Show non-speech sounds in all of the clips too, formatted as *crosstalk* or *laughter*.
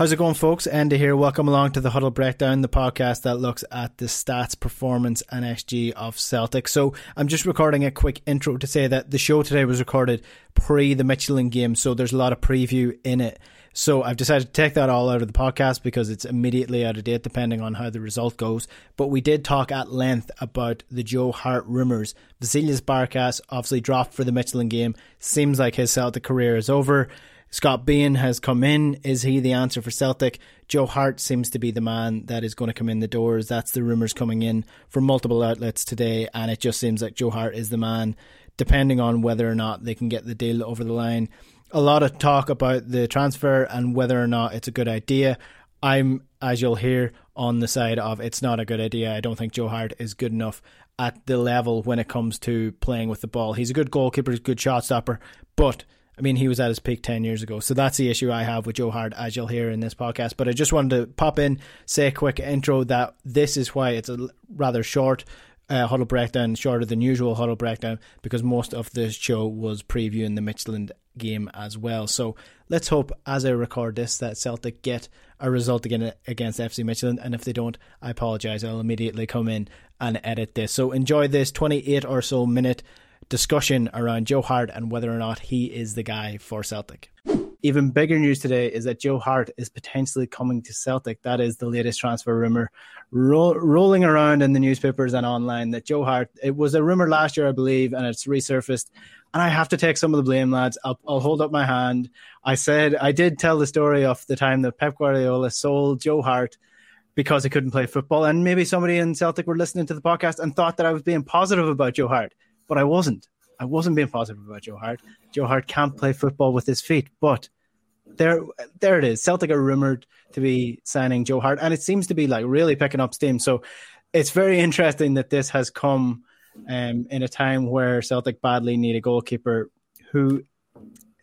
How's it going, folks? Enda here. Welcome along to the Huddle Breakdown, the podcast that looks at the stats, performance, and XG of Celtic. So, I'm just recording a quick intro to say that the show today was recorded pre the Midtjylland game, so there's a lot of preview in it. So, I've decided to take that all out of the podcast because it's immediately out of date depending on how the result goes. But we did talk at length about the Joe Hart rumours. Vasilis Barkas obviously dropped for the Midtjylland game. Seems like his Celtic career is over. Scott Bain has come in. Is he the answer for Celtic? Joe Hart seems to be the man that is going to come in the doors. That's the rumours coming in from multiple outlets today, and it just seems like Joe Hart is the man, depending on whether or not they can get the deal over the line. A lot of talk about the transfer and whether or not it's a good idea. I'm, as you'll hear, on the side of it's not a good idea. I don't think Joe Hart is good enough at the level when it comes to playing with the ball. He's a good goalkeeper, he's a good shot stopper, but I mean, he was at his peak 10 years ago. So that's the issue I have with Joe Hart, as you'll hear in this podcast. But I just wanted to pop in, say a quick intro that this is why it's a rather short uh, huddle breakdown, shorter than usual huddle breakdown, because most of this show was previewing the Midtjylland game as well. So let's hope, as I record this, that Celtic get a result again against FC Midtjylland. And if they don't, I apologise. I'll immediately come in and edit this. So enjoy this 28 or so minute discussion around Joe Hart and whether or not he is the guy for Celtic. Even bigger news today is that Joe Hart is potentially coming to Celtic. That is the latest transfer rumor ro- rolling around in the newspapers and online. That Joe Hart, it was a rumor last year, I believe, and it's resurfaced. And I have to take some of the blame, lads. I'll, I'll hold up my hand. I said I did tell the story of the time that Pep Guardiola sold Joe Hart because he couldn't play football. And maybe somebody in Celtic were listening to the podcast and thought that I was being positive about Joe Hart but I wasn't. I wasn't being positive about Joe Hart. Joe Hart can't play football with his feet, but there, there it is. Celtic are rumored to be signing Joe Hart, and it seems to be like really picking up steam. So it's very interesting that this has come um, in a time where Celtic badly need a goalkeeper who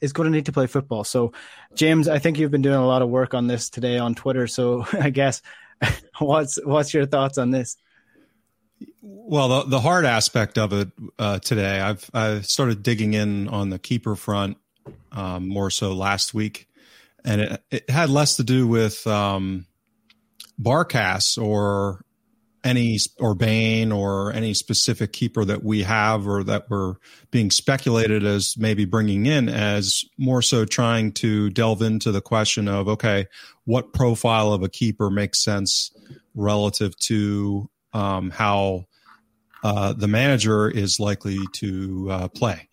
is going to need to play football. So, James, I think you've been doing a lot of work on this today on Twitter. So, *laughs* I guess *laughs* what's what's your thoughts on this? Well, the, the hard aspect of it uh, today, I've I started digging in on the keeper front um, more so last week, and it, it had less to do with um, or any or Bain or any specific keeper that we have or that we're being speculated as maybe bringing in, as more so trying to delve into the question of okay, what profile of a keeper makes sense relative to um, how uh, the manager is likely to uh, play.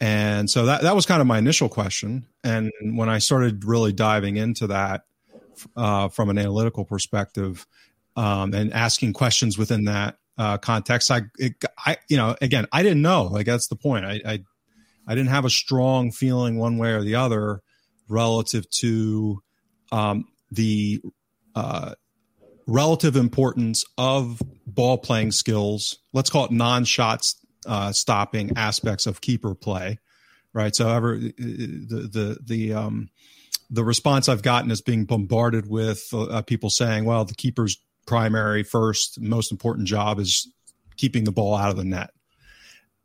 And so that, that was kind of my initial question. And when I started really diving into that uh, from an analytical perspective um, and asking questions within that uh, context, I, it, I, you know, again, I didn't know. Like that's the point. I, I, I didn't have a strong feeling one way or the other relative to um, the uh, relative importance of ball playing skills. Let's call it non shots uh, stopping aspects of keeper play, right? So ever the the the um, the response I've gotten is being bombarded with uh, people saying, "Well, the keeper's primary, first, most important job is keeping the ball out of the net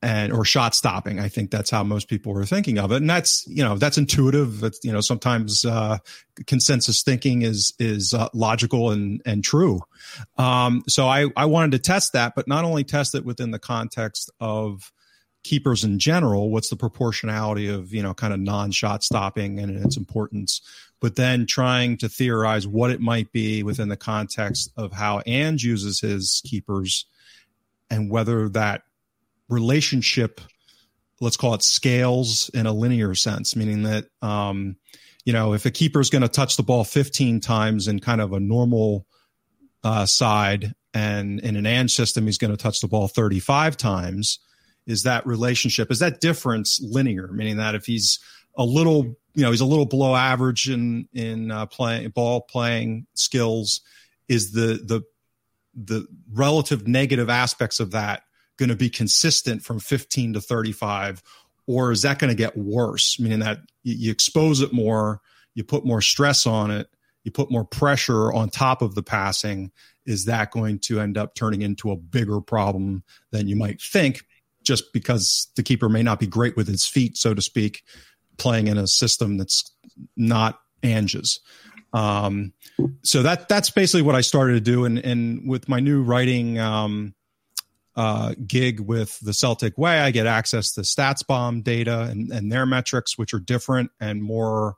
and or shot stopping. I think that's how most people were thinking of it, and that's you know that's intuitive. It's, you know sometimes uh, consensus thinking is is uh, logical and and true. Um, so I I wanted to test that, but not only test it within the context of keepers in general. What's the proportionality of you know kind of non shot stopping and its importance, but then trying to theorize what it might be within the context of how Ange uses his keepers and whether that relationship let's call it scales in a linear sense meaning that um, you know if a keeper is going to touch the ball 15 times in kind of a normal uh, side and in an AND system he's going to touch the ball 35 times is that relationship is that difference linear? Meaning that if he's a little you know he's a little below average in in uh, playing ball playing skills is the the the relative negative aspects of that going to be consistent from 15 to 35 or is that going to get worse? Meaning that you expose it more you put more stress on it you put more pressure on top of the passing is that going to end up turning into a bigger problem than you might think? Just because the keeper may not be great with his feet so to speak playing in a system that's not Ange's um, so that that's basically what I started to do and and with my new writing um, uh, gig with the Celtic Way, I get access to StatsBomb data and, and their metrics, which are different and more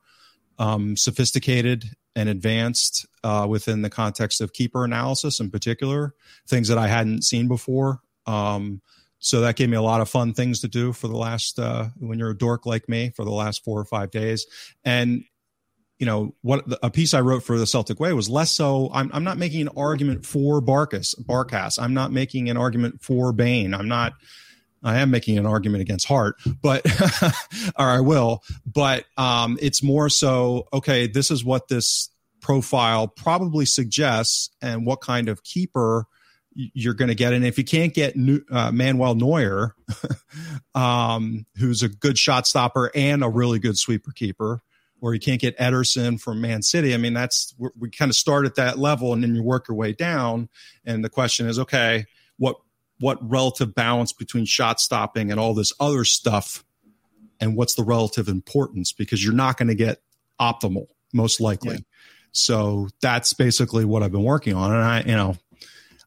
um, sophisticated and advanced uh, within the context of keeper analysis in particular, things that I hadn't seen before. Um, so that gave me a lot of fun things to do for the last, uh, when you're a dork like me, for the last four or five days. And you know what a piece I wrote for the Celtic Way was less so. I'm I'm not making an argument for Barkas Barkas. I'm not making an argument for Bain. I'm not. I am making an argument against Hart, but *laughs* or I will. But um, it's more so. Okay, this is what this profile probably suggests, and what kind of keeper you're going to get. And if you can't get uh, Manuel Neuer, *laughs* um, who's a good shot stopper and a really good sweeper keeper or you can't get Ederson from Man City. I mean, that's we kind of start at that level and then you work your way down. And the question is, okay, what what relative balance between shot stopping and all this other stuff, and what's the relative importance? Because you're not going to get optimal, most likely. Yeah. So that's basically what I've been working on. And I, you know,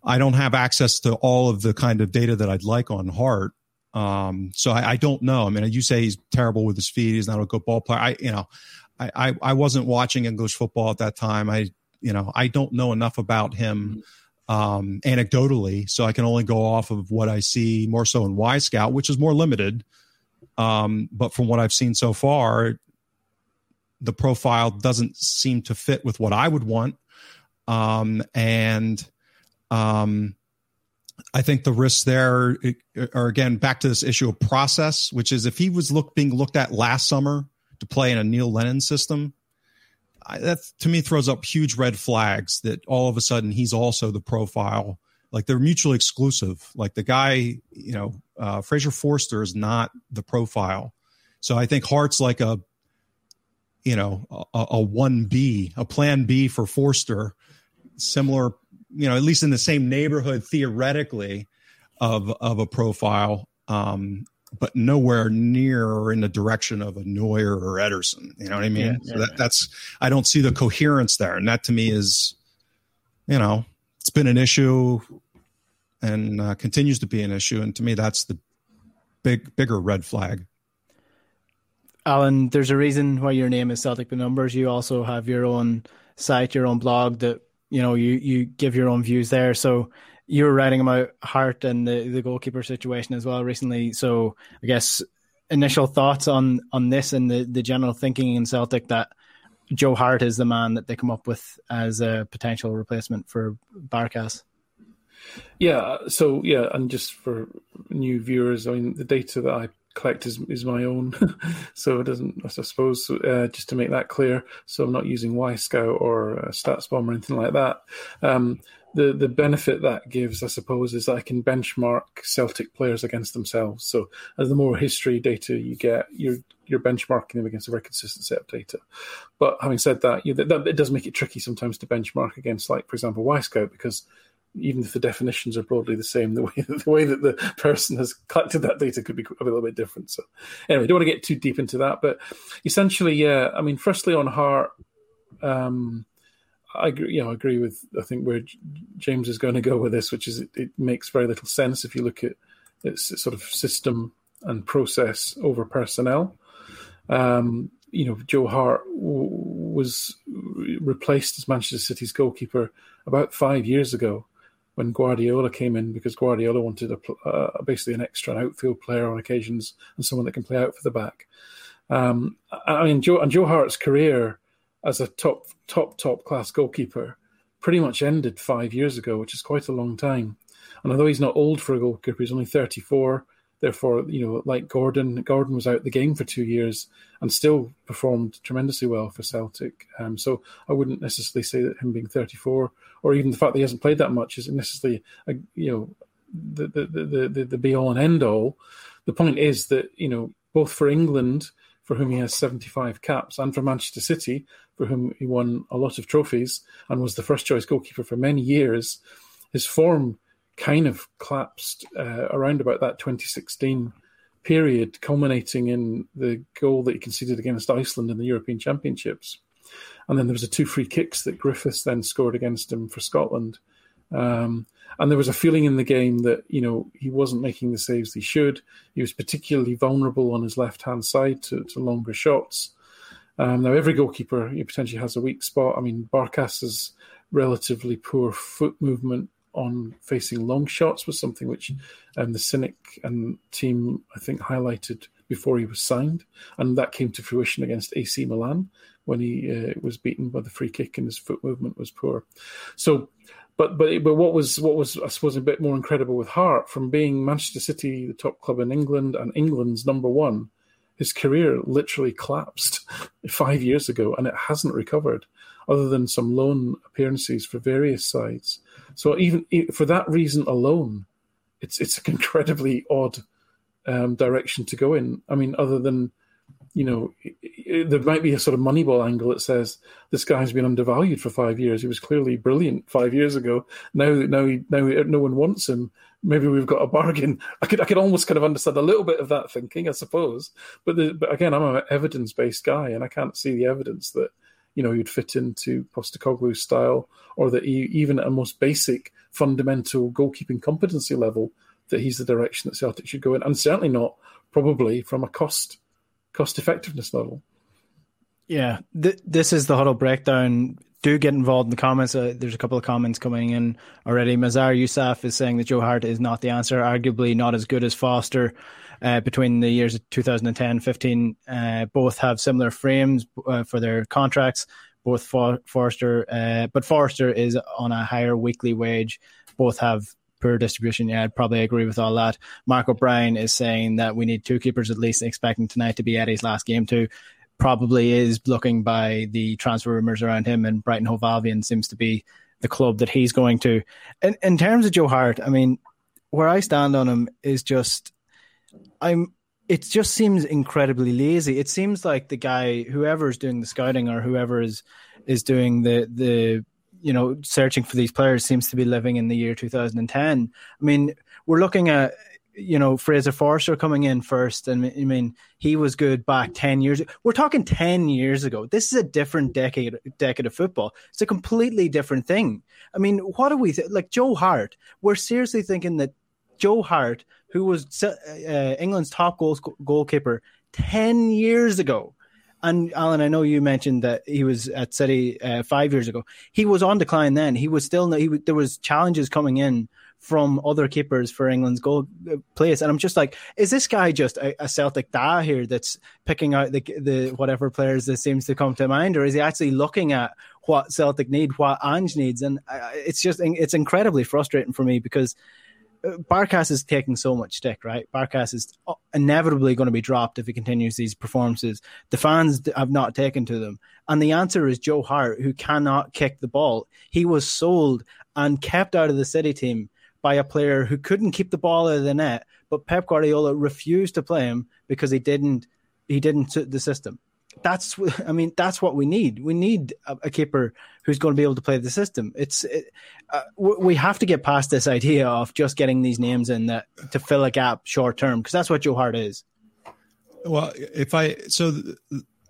I don't have access to all of the kind of data that I'd like on Hart. Um, so I, I, don't know. I mean, you say he's terrible with his feet. He's not a good ball player. I, you know, I, I, I wasn't watching English football at that time. I, you know, I don't know enough about him um, anecdotally, so I can only go off of what I see more so in Y Wyscout, which is more limited. Um, but from what I've seen so far, the profile doesn't seem to fit with what I would want. Um, and um, I think the risks there are again back to this issue of process, which is if he was look being looked at last summer to play in a Neil Lennon system, I, that to me throws up huge red flags that all of a sudden he's also the profile. Like they're mutually exclusive. Like the guy, you know, uh, Fraser Forster is not the profile. So I think Hart's like a, you know, a one B, a plan B for Forster, similar, you know, at least in the same neighborhood theoretically of of a profile. Um, but nowhere near or in the direction of a Neuer or Ederson. You know what I mean? Yeah, so that, that's I don't see the coherence there, and that to me is, you know, it's been an issue and uh, continues to be an issue, and to me that's the big bigger red flag. Alan, there's a reason why your name is Celtic the Numbers. You also have your own site, your own blog that you know you you give your own views there. So you were writing about Hart and the, the goalkeeper situation as well recently. So I guess initial thoughts on on this and the, the general thinking in Celtic that Joe Hart is the man that they come up with as a potential replacement for Barkas. Yeah, so yeah, and just for new viewers, I mean the data that I collect is, is my own, *laughs* so it doesn't. I suppose uh, just to make that clear, so I'm not using Wyscout or uh, StatsBomb or anything like that. Um, the the benefit that gives, I suppose, is that I can benchmark Celtic players against themselves. So as the more history data you get, you're you're benchmarking them against a very consistent set of data. But having said that, you that, that, it does make it tricky sometimes to benchmark against, like for example, Wyscout, because even if the definitions are broadly the same, the *laughs* way that the way that the person has collected that data could be a little bit different. So anyway, don't want to get too deep into that, but essentially, yeah. I mean, firstly on Hart, um, I agree. You know, I agree with I think where James is going to go with this, which is it, it makes very little sense if you look at its sort of system and process over personnel. Um, you know, Joe Hart w- was replaced as Manchester City's goalkeeper about five years ago when Guardiola came in because Guardiola wanted a, uh, basically an extra outfield player on occasions and someone that can play out for the back. Um, I mean, Joe and Joe Hart's career as a top top top class goalkeeper pretty much ended five years ago, which is quite a long time. And although he's not old for a goalkeeper, he's only 34. Therefore, you know, like Gordon, Gordon was out the game for two years and still performed tremendously well for Celtic. Um, so I wouldn't necessarily say that him being 34, or even the fact that he hasn't played that much, is necessarily, a, you know, the the, the the the be all and end all. The point is that you know, both for England, for whom he has 75 caps, and for Manchester City, for whom he won a lot of trophies and was the first choice goalkeeper for many years, his form kind of collapsed uh, around about that 2016 period, culminating in the goal that he conceded against Iceland in the European Championships. And then there was a two free kicks that Griffiths then scored against him for Scotland. Um, and there was a feeling in the game that you know he wasn't making the saves he should. He was particularly vulnerable on his left hand side to, to longer shots. Um, now every goalkeeper potentially has a weak spot. I mean, Barkas' relatively poor foot movement on facing long shots was something which um, the Cynic and team, I think, highlighted before he was signed, and that came to fruition against AC Milan when he uh, was beaten by the free kick and his foot movement was poor. So, but but but what was what was I suppose a bit more incredible with Hart from being Manchester City, the top club in England, and England's number one. His career literally collapsed *laughs* five years ago, and it hasn't recovered other than some loan appearances for various sides. So even for that reason alone, it's it's an *laughs* incredibly odd um, direction to go in. I mean, other than you know, there might be a sort of Moneyball angle that says this guy's been undervalued for five years. He was clearly brilliant five years ago. Now, now, he, now no one wants him. Maybe we've got a bargain. I could, I could almost kind of understand a little bit of that thinking, I suppose. But, the, but again, I'm an evidence-based guy, and I can't see the evidence that you know you'd fit into Postecoglou's style, or that he, even at a most basic, fundamental goalkeeping competency level, that he's the direction that Celtic should go in, and certainly not probably from a cost cost effectiveness level. Yeah, th- this is the huddle breakdown. Do get involved in the comments. Uh, there's a couple of comments coming in already. Mazar Yousaf is saying that Joe Hart is not the answer, arguably not as good as Forster. Uh, between the years of 2010 15, uh, both have similar frames uh, for their contracts. Both For- Forster, uh, but Forster is on a higher weekly wage. Both have poor distribution. Yeah, I'd probably agree with all that. Mark O'Brien is saying that we need two keepers at least, expecting tonight to be Eddie's last game too. Probably is looking by the transfer rumors around him, and Brighton Hove Albion seems to be the club that he's going to. In, in terms of Joe Hart, I mean, where I stand on him is just, I'm. It just seems incredibly lazy. It seems like the guy, whoever is doing the scouting or whoever is is doing the the you know, searching for these players seems to be living in the year 2010. I mean, we're looking at, you know, Fraser Forster coming in first. And I mean, he was good back 10 years. We're talking 10 years ago. This is a different decade, decade of football. It's a completely different thing. I mean, what do we th- like Joe Hart? We're seriously thinking that Joe Hart, who was uh, England's top goal, goalkeeper 10 years ago, and Alan, I know you mentioned that he was at City uh, five years ago. He was on decline then. He was still he there was challenges coming in from other keepers for England's goal uh, place, and I'm just like, is this guy just a, a Celtic da here that's picking out the the whatever players that seems to come to mind, or is he actually looking at what Celtic need, what Ange needs, and it's just it's incredibly frustrating for me because Barkas is taking so much stick, right? Barkas is inevitably going to be dropped if he continues these performances. The fans have not taken to them. And the answer is Joe Hart, who cannot kick the ball. He was sold and kept out of the City team by a player who couldn't keep the ball out of the net, but Pep Guardiola refused to play him because he didn't he didn't suit the system. That's I mean that's what we need. We need a, a keeper who's going to be able to play the system. It's it, uh, we have to get past this idea of just getting these names in that to fill a gap short term because that's what Joe Hart is. Well, if I so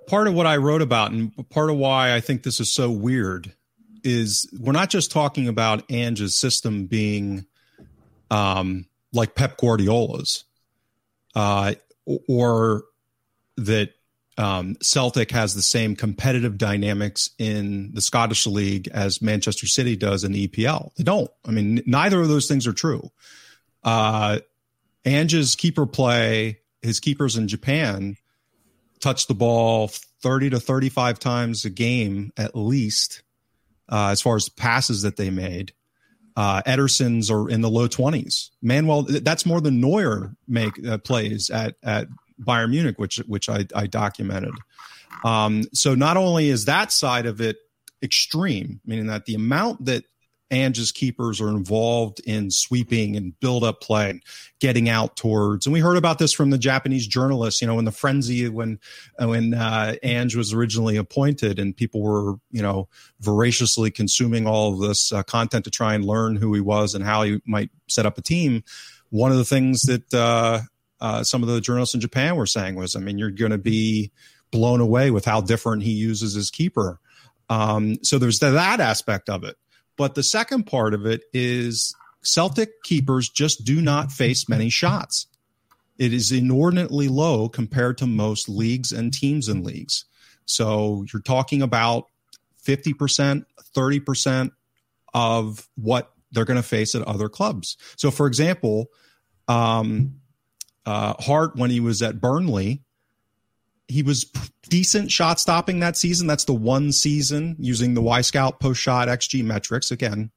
part of what I wrote about and part of why I think this is so weird is we're not just talking about Ange's system being um, like Pep Guardiola's, uh, or that um, Celtic has the same competitive dynamics in the Scottish League as Manchester City does in the EPL. They don't. I mean, neither of those things are true. Uh, Ange's keeper play, his keepers in Japan touch the ball 30 to 35 times a game at least, uh, as far as passes that they made. Uh, Ederson's are in the low 20s. Manuel, that's more than Neuer make uh, plays at at Bayern Munich, which which I, I documented. Um, so not only is that side of it extreme, meaning that the amount that Ange's keepers are involved in sweeping and build up play getting out towards. And we heard about this from the Japanese journalists, you know, in the frenzy when, when, uh, Ange was originally appointed and people were, you know, voraciously consuming all of this uh, content to try and learn who he was and how he might set up a team. One of the things that, uh, uh, some of the journalists in Japan were saying was, I mean, you're going to be blown away with how different he uses his keeper. Um, so there's that aspect of it. But the second part of it is Celtic keepers just do not face many shots. It is inordinately low compared to most leagues and teams in leagues. So you're talking about 50%, 30% of what they're going to face at other clubs. So, for example, um, uh, Hart, when he was at Burnley, he was decent shot stopping that season. That's the one season using the Y Wyscout post shot XG metrics. Again,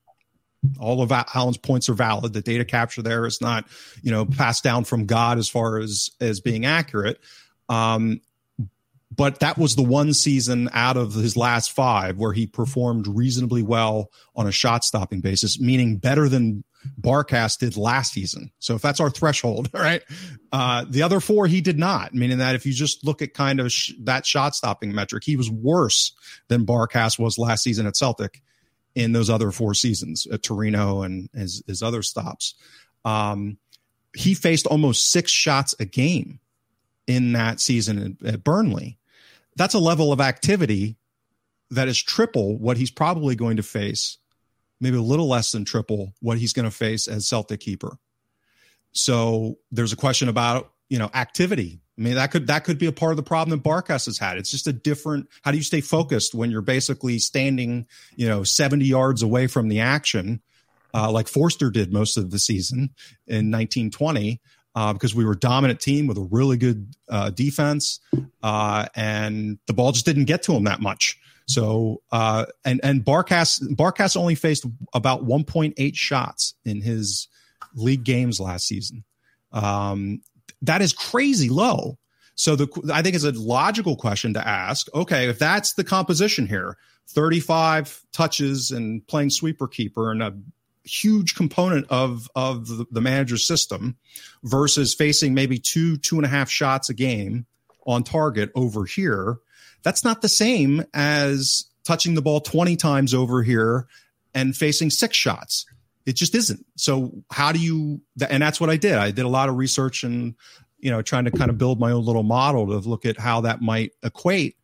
all of Alan's points are valid. The data capture there is not, you know, passed down from God as far as as being accurate. Um, but that was the one season out of his last five where he performed reasonably well on a shot stopping basis, meaning better than Barkas did last season. So if that's our threshold, *laughs* right? Uh, the other four, he did not, meaning that if you just look at kind of sh- that shot stopping metric, he was worse than Barkas was last season at Celtic in those other four seasons at Torino and his, his other stops. Um, he faced almost six shots a game in that season at, at Burnley. That's a level of activity that is triple what he's probably going to face maybe a little less than triple what he's going to face as Celtic keeper. So there's a question about you know activity. I mean that could that could be a part of the problem that Barkas has had. It's just a different. How do you stay focused when you're basically standing you know 70 yards away from the action, uh, like Forster did most of the season in 1920. Uh, because we were a dominant team with a really good uh, defense, uh, and the ball just didn't get to him that much. So uh, and and Barkas Barkas only faced about 1.8 shots in his league games last season. Um, that is crazy low. So the I think it's a logical question to ask. Okay, if that's the composition here, 35 touches and playing sweeper keeper and a huge component of of the, manager's system versus facing maybe two two and a half shots a game on target over here that's not the same as touching the ball 20 times over here and facing six shots. It just isn't. So how do you, and that's what I did. I did a lot of research and, you know, trying to kind of build my own little model to look at how that might equate.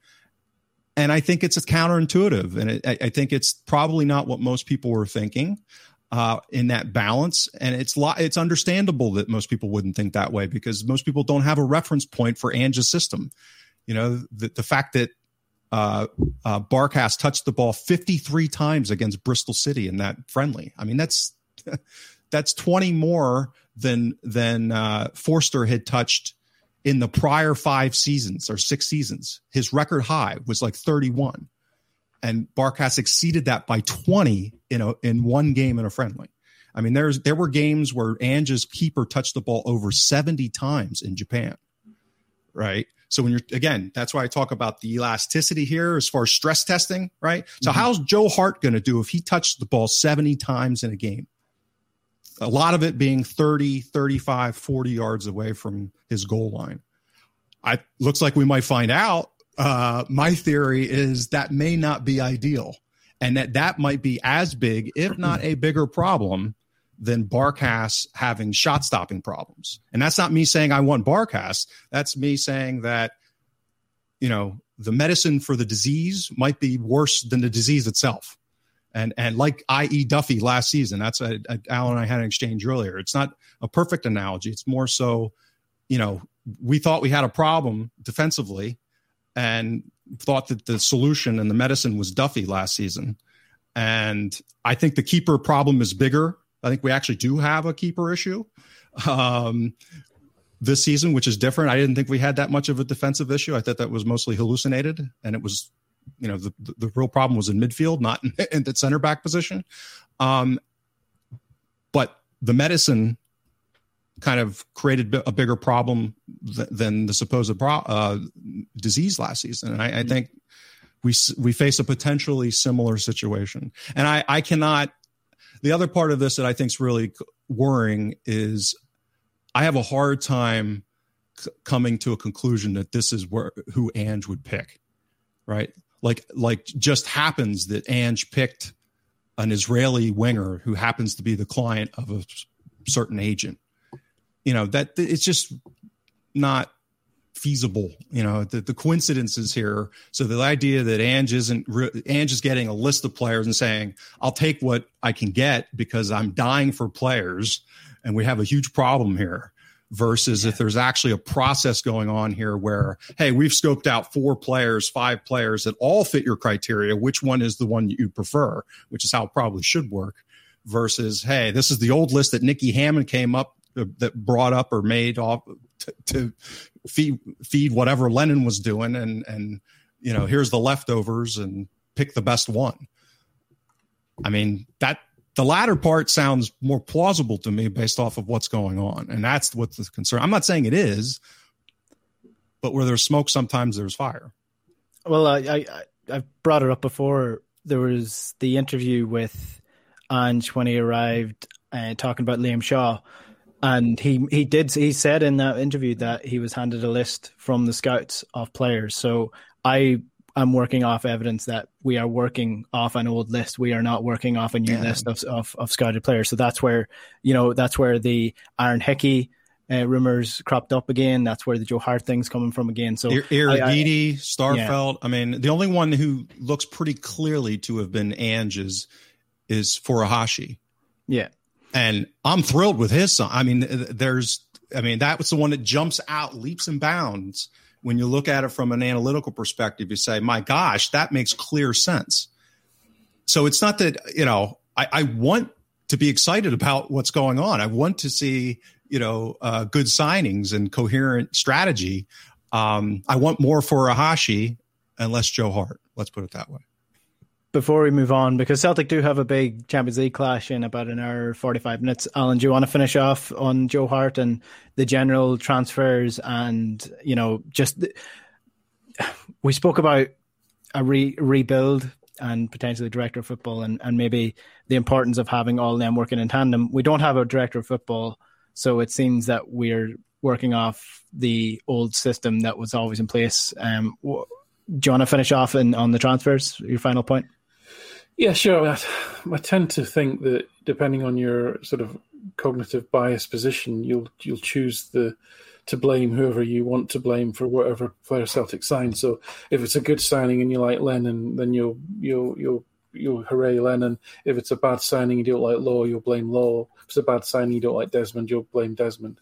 And I think it's counterintuitive. And it, I think it's probably not what most people were thinking uh, in that balance. And it's lo- it's understandable that most people wouldn't think that way because most people don't have a reference point for Ange's system. You know, the, the fact that uh, uh, Barkas touched the ball 53 times against Bristol City in that friendly. I mean, that's *laughs* that's 20 more than than uh, Forster had touched in the prior five seasons or six seasons. His record high was like 31, and Barkas exceeded that by 20 in a in one game in a friendly. I mean, there's there were games where Ange's keeper touched the ball over 70 times in Japan right? So when you're again, that's why I talk about the elasticity here as far as stress testing, right? So mm-hmm. how's Joe Hart going to do if he touched the ball 70 times in a game? A lot of it being 30, 35, 40 yards away from his goal line. I looks like we might find out. Uh, my theory is that may not be ideal, and that that might be as big, if not a bigger problem than Barkas having shot stopping problems. And that's not me saying I want Barkas. That's me saying that, you know, the medicine for the disease might be worse than the disease itself. And, and like I.E. Duffy last season, that's a, a, Alan and I had an exchange earlier. It's not a perfect analogy. It's more so, you know, we thought we had a problem defensively and thought that the solution and the medicine was Duffy last season. And I think the keeper problem is bigger I think we actually do have a keeper issue um, this season, which is different. I didn't think we had that much of a defensive issue. I thought that was mostly hallucinated, and it was, you know, the, the, real problem was in midfield, not in, *laughs* in the center back position. Um, but the medicine kind of created a bigger problem th- than the supposed pro- uh, disease last season, and I, I think we we face a potentially similar situation. And I, I cannot the other part of this that I think is really worrying is I have a hard time c- coming to a conclusion that this is where who Ange would pick, right? Like like just happens that Ange picked an Israeli winger who happens to be the client of a certain agent. You know that it's just not feasible. You know, the, the coincidences here. So the idea that Ange isn't Ange is getting a list of players and saying, "I'll take what I can get because I'm dying for players," and we have a huge problem here. Versus yeah. if there's actually a process going on here where, hey, we've scoped out four players, five players that all fit your criteria. Which one is the one you prefer? Which is how it probably should work. Versus, hey, this is the old list that nikki Hammond came up that brought up or made off to, to feed feed whatever Lennon was doing, and and you know here's the leftovers and pick the best one. I mean that the latter part sounds more plausible to me based off of what's going on, and that's what the concern. I'm not saying it is, but where there's smoke, sometimes there's fire. Well, I I I've brought it up before. There was the interview with Ange when he arrived, uh, talking about Liam Shaw and he he did he said in that interview that he was handed a list from the scouts of players. So I am working off evidence that we are working off an old list. We are not working off a new yeah. list of, of, of scouted players. So that's where you know that's where the Aaron Hickey uh, rumors cropped up again. That's where the Joe Hart thing's coming from again. So Iriditi, Starfelt. Yeah. I mean, the only one who looks pretty clearly to have been Ange is is Furuhashi. Yeah and I'm thrilled with his song. I mean, there's, I mean, that was the one that jumps out leaps and bounds when you look at it from an analytical perspective. You say, my gosh, that makes clear sense. So it's not that you know I, I want to be excited about what's going on. I want to see you know uh, good signings and coherent strategy. Um, I want more Furuhashi and less Joe Hart. Let's put it that way before we move on, because Celtic do have a big Champions League clash in about an hour, 45 minutes. Alan, do you want to finish off on Joe Hart and the general transfers and, you know, just we spoke about a re- rebuild and potentially director of football and, and maybe the importance of having all them working in tandem. We don't have a director of football, so it seems that we're working off the old system that was always in place. Um, do you want to finish off in, on the transfers? Your final point. Yeah, sure. I, I tend to think that depending on your sort of cognitive bias position, you'll you'll choose the to blame whoever you want to blame for whatever player Celtic signed. So if it's a good signing and you like Lennon, then you'll you'll you'll you'll hooray Lennon. If it's a bad signing and you don't like Law, you'll blame Law. If it's a bad signing you don't like Desmond, you'll blame Desmond.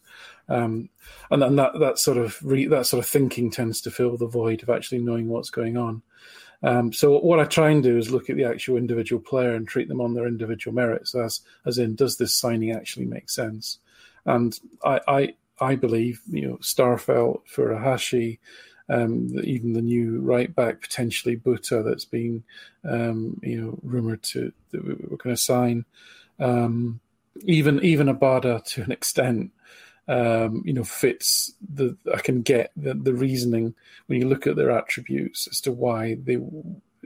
Um, and that that sort of re, that sort of thinking tends to fill the void of actually knowing what's going on. Um, so what I try and do is look at the actual individual player and treat them on their individual merits, as as in, does this signing actually make sense? And I I, I believe you know Starfelt, Furuhashi, um, even the new right back potentially Buta that's been um, you know rumored to that we're going to sign, um, even even Abada to an *laughs* extent. Um, you know, fits the. I can get the, the reasoning when you look at their attributes as to why they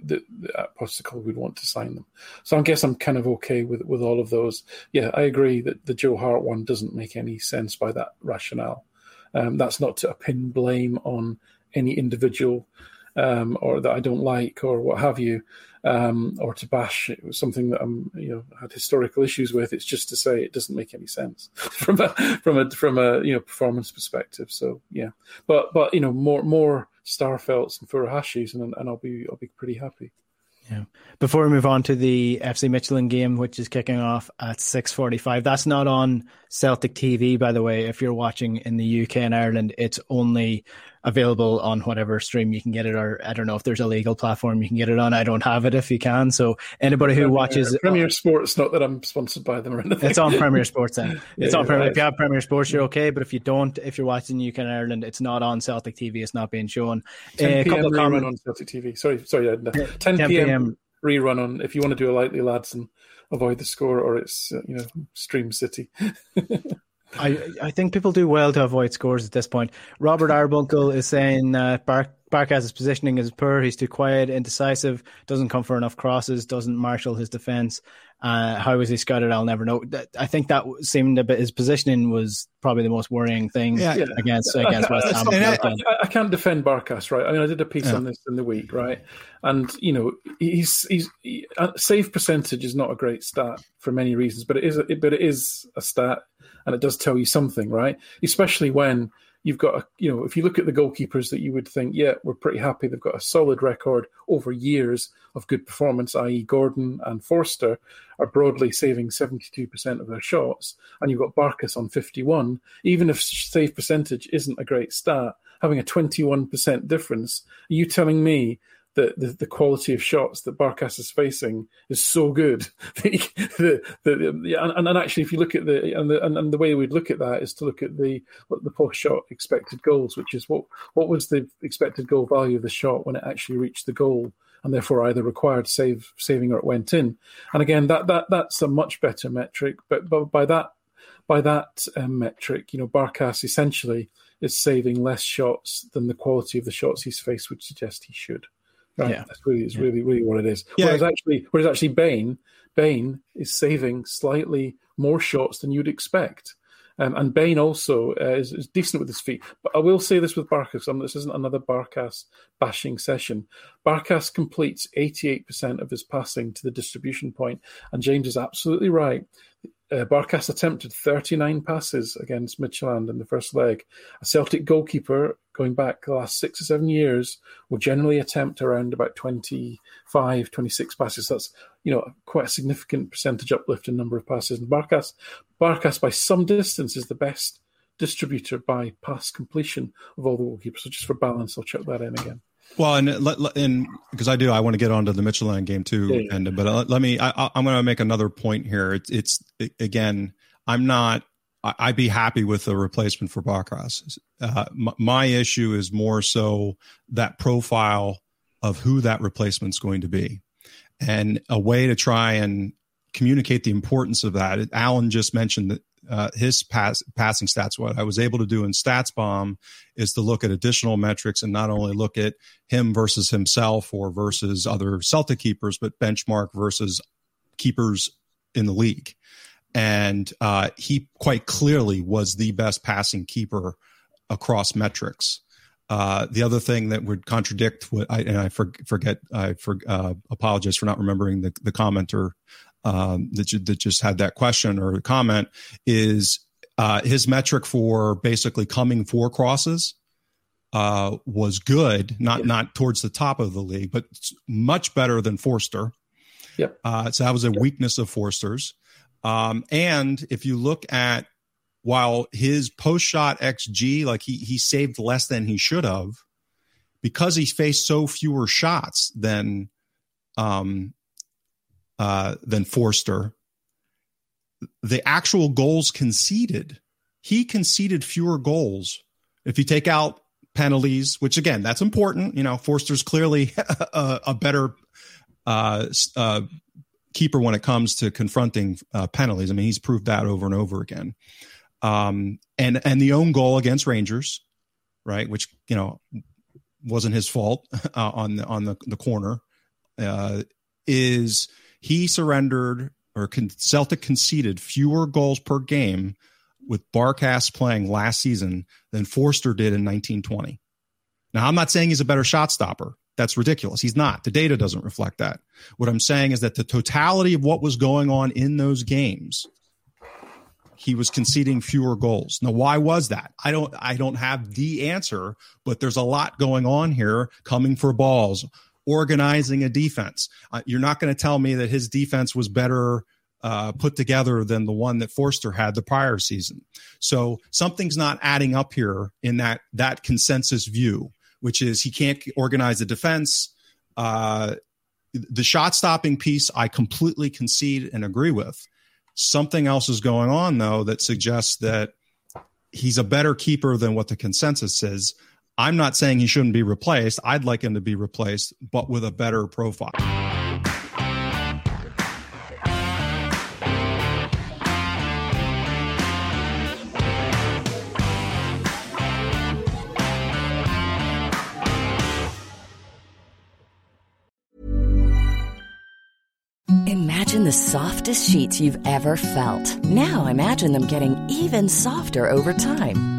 the, the Postecoglou would want to sign them. So I guess I'm kind of okay with with all of those. Yeah, I agree that the Joe Hart one doesn't make any sense by that rationale. Um, that's not to pin blame on any individual um, or that I don't like or what have you, um, or to bash it was something that I'm you know had historical issues with. It's just to say it doesn't make any sense *laughs* from a from a from a you know performance perspective. So yeah, but but you know more more Starfelts and Furuhashis and and I'll be I'll be pretty happy. Yeah. Before we move on to the FC Midtjylland game, which is kicking off at six forty-five, that's not on Celtic TV, by the way. If you're watching in the UK and Ireland, it's only available on whatever stream you can get it, or I don't know if there's a legal platform you can get it on. I don't have it if you can. So anybody who Premier, watches Premier Sports, not that I'm sponsored by them or anything. It's on Premier Sports then. *laughs* It's Yeah, on Premier. right. If you have Premier Sports, you're okay. But if you don't, if you're watching UK and Ireland, it's not on Celtic TV. It's not being shown. 10 Uh, a p.m. couple of rerun on Celtic TV. Sorry, sorry, Ed. 10, 10 p.m. p.m. rerun on if you want to do a lightly lads and avoid the score, or it's uh, you know Stream City. *laughs* I, I think people do well to avoid scores at this point. Robert Arbunkel is saying uh, Bar- Barkas's positioning is poor. He's too quiet, indecisive, doesn't come for enough crosses, doesn't marshal his defence. Uh, how was he scouted? I'll never know. That- I think that seemed a bit. His positioning was probably the most worrying thing Yeah. Yeah. against against *laughs* West Ham. I- I, I, I can't defend Barkas, right? I mean, I did a piece Yeah. on this in the week, right? And you know, he's he's he, uh, save percentage is not a great stat for many reasons, but it is a, but it is a stat, and it does tell you something, right? Especially when you've got a, you know, if you look at the goalkeepers that you would think, yeah, we're pretty happy. They've got a solid record over years of good performance, i.e., Gordon and Forster are broadly saving 72% of their shots, and you've got Barkas on 51. Even if save percentage isn't a great stat, having a 21% difference, are you telling me that the, the quality of shots that Barkas is facing is so good? *laughs* the, the, yeah, and, and actually, if you look at the and, the and, and the way we'd look at that is to look at the the post shot expected goals, which is what what was the expected goal value of the shot when it actually reached the goal and therefore either required save saving or it went in. And again, that that that's a much better metric. But but by that by that um, metric, you know, Barkas essentially is saving less shots than the quality of the shots he's faced would suggest he should. Right, Yeah. that's really it's Yeah. really really what it is. Yeah. Whereas actually, whereas actually, Bain Bain is saving slightly more shots than you'd expect. Um, and Bain also uh, is, is decent with his feet. But I will say this with Barkas, um, this isn't another Barkas bashing session. Barkas completes 88% of his passing to the distribution point, and James is absolutely right. Uh, Barkas attempted 39 passes against Midtjylland in the first leg. A Celtic goalkeeper, going back the last six or seven years, will generally attempt around about 25, 26 passes. That's you know quite a significant percentage uplift in number of passes. And Barkas, Barkas by some distance is the best distributor by pass completion of all the goalkeepers. So just for balance, I'll check that in again. Well, and and because I do, I want to get onto the Midtjylland game too. Yeah, yeah. And but uh, let me, I, I'm going to make another point here. It's, it's again, I'm not. I'd be happy with a replacement for Barkas. Uh, my, my issue is more so that profile of who that replacement's going to be, and a way to try and communicate the importance of that. Alan just mentioned that uh, his pass, passing stats. What I was able to do in StatsBomb is to look at additional metrics and not only look at him versus himself or versus other Celtic keepers, but benchmark versus keepers in the league. And uh, he quite clearly was the best passing keeper across metrics. Uh, the other thing that would contradict what I and I for, forget I for, uh, apologize for not remembering the, the commenter um, that ju- that just had that question or comment is uh, his metric for basically coming for crosses uh, was good, not Yeah. not towards the top of the league, but much better than Forster. Yep. Uh, so that was a weakness of Forster's. Um, and if you look at while his post shot XG, like he he saved less than he should have, because he faced so fewer shots than um uh than Forster, the actual goals conceded, he conceded fewer goals. If you take out penalties, which again, that's important. You know, Forster's clearly *laughs* a, a better uh, uh, keeper when it comes to confronting uh, penalties. I mean, he's proved that over and over again. um, and and the own goal against Rangers, right? Which you know wasn't his fault *laughs* uh, on the on the the corner. Uh, is he surrendered or con- Celtic conceded fewer goals per game with Barkas playing last season than Forster did in 1920. Now, I'm not saying he's a better shot stopper. That's ridiculous. He's not. The data doesn't reflect that. What I'm saying is that the totality of what was going on in those games, he was conceding fewer goals. Now, why was that? I don't I don't have the answer, but there's a lot going on here coming for balls, organizing a defense. Uh, you're not going to tell me that his defense was better uh, put together than the one that Forster had the prior season. So something's not adding up here in that that consensus view which is he can't organize the defense. Uh, the shot stopping piece, I completely concede and agree with. Something else is going on, though, that suggests that he's a better keeper than what the consensus says. I'm not saying he shouldn't be replaced. I'd like him to be replaced, but with a better profile. Imagine the softest sheets you've ever felt. Now imagine them getting even softer over time.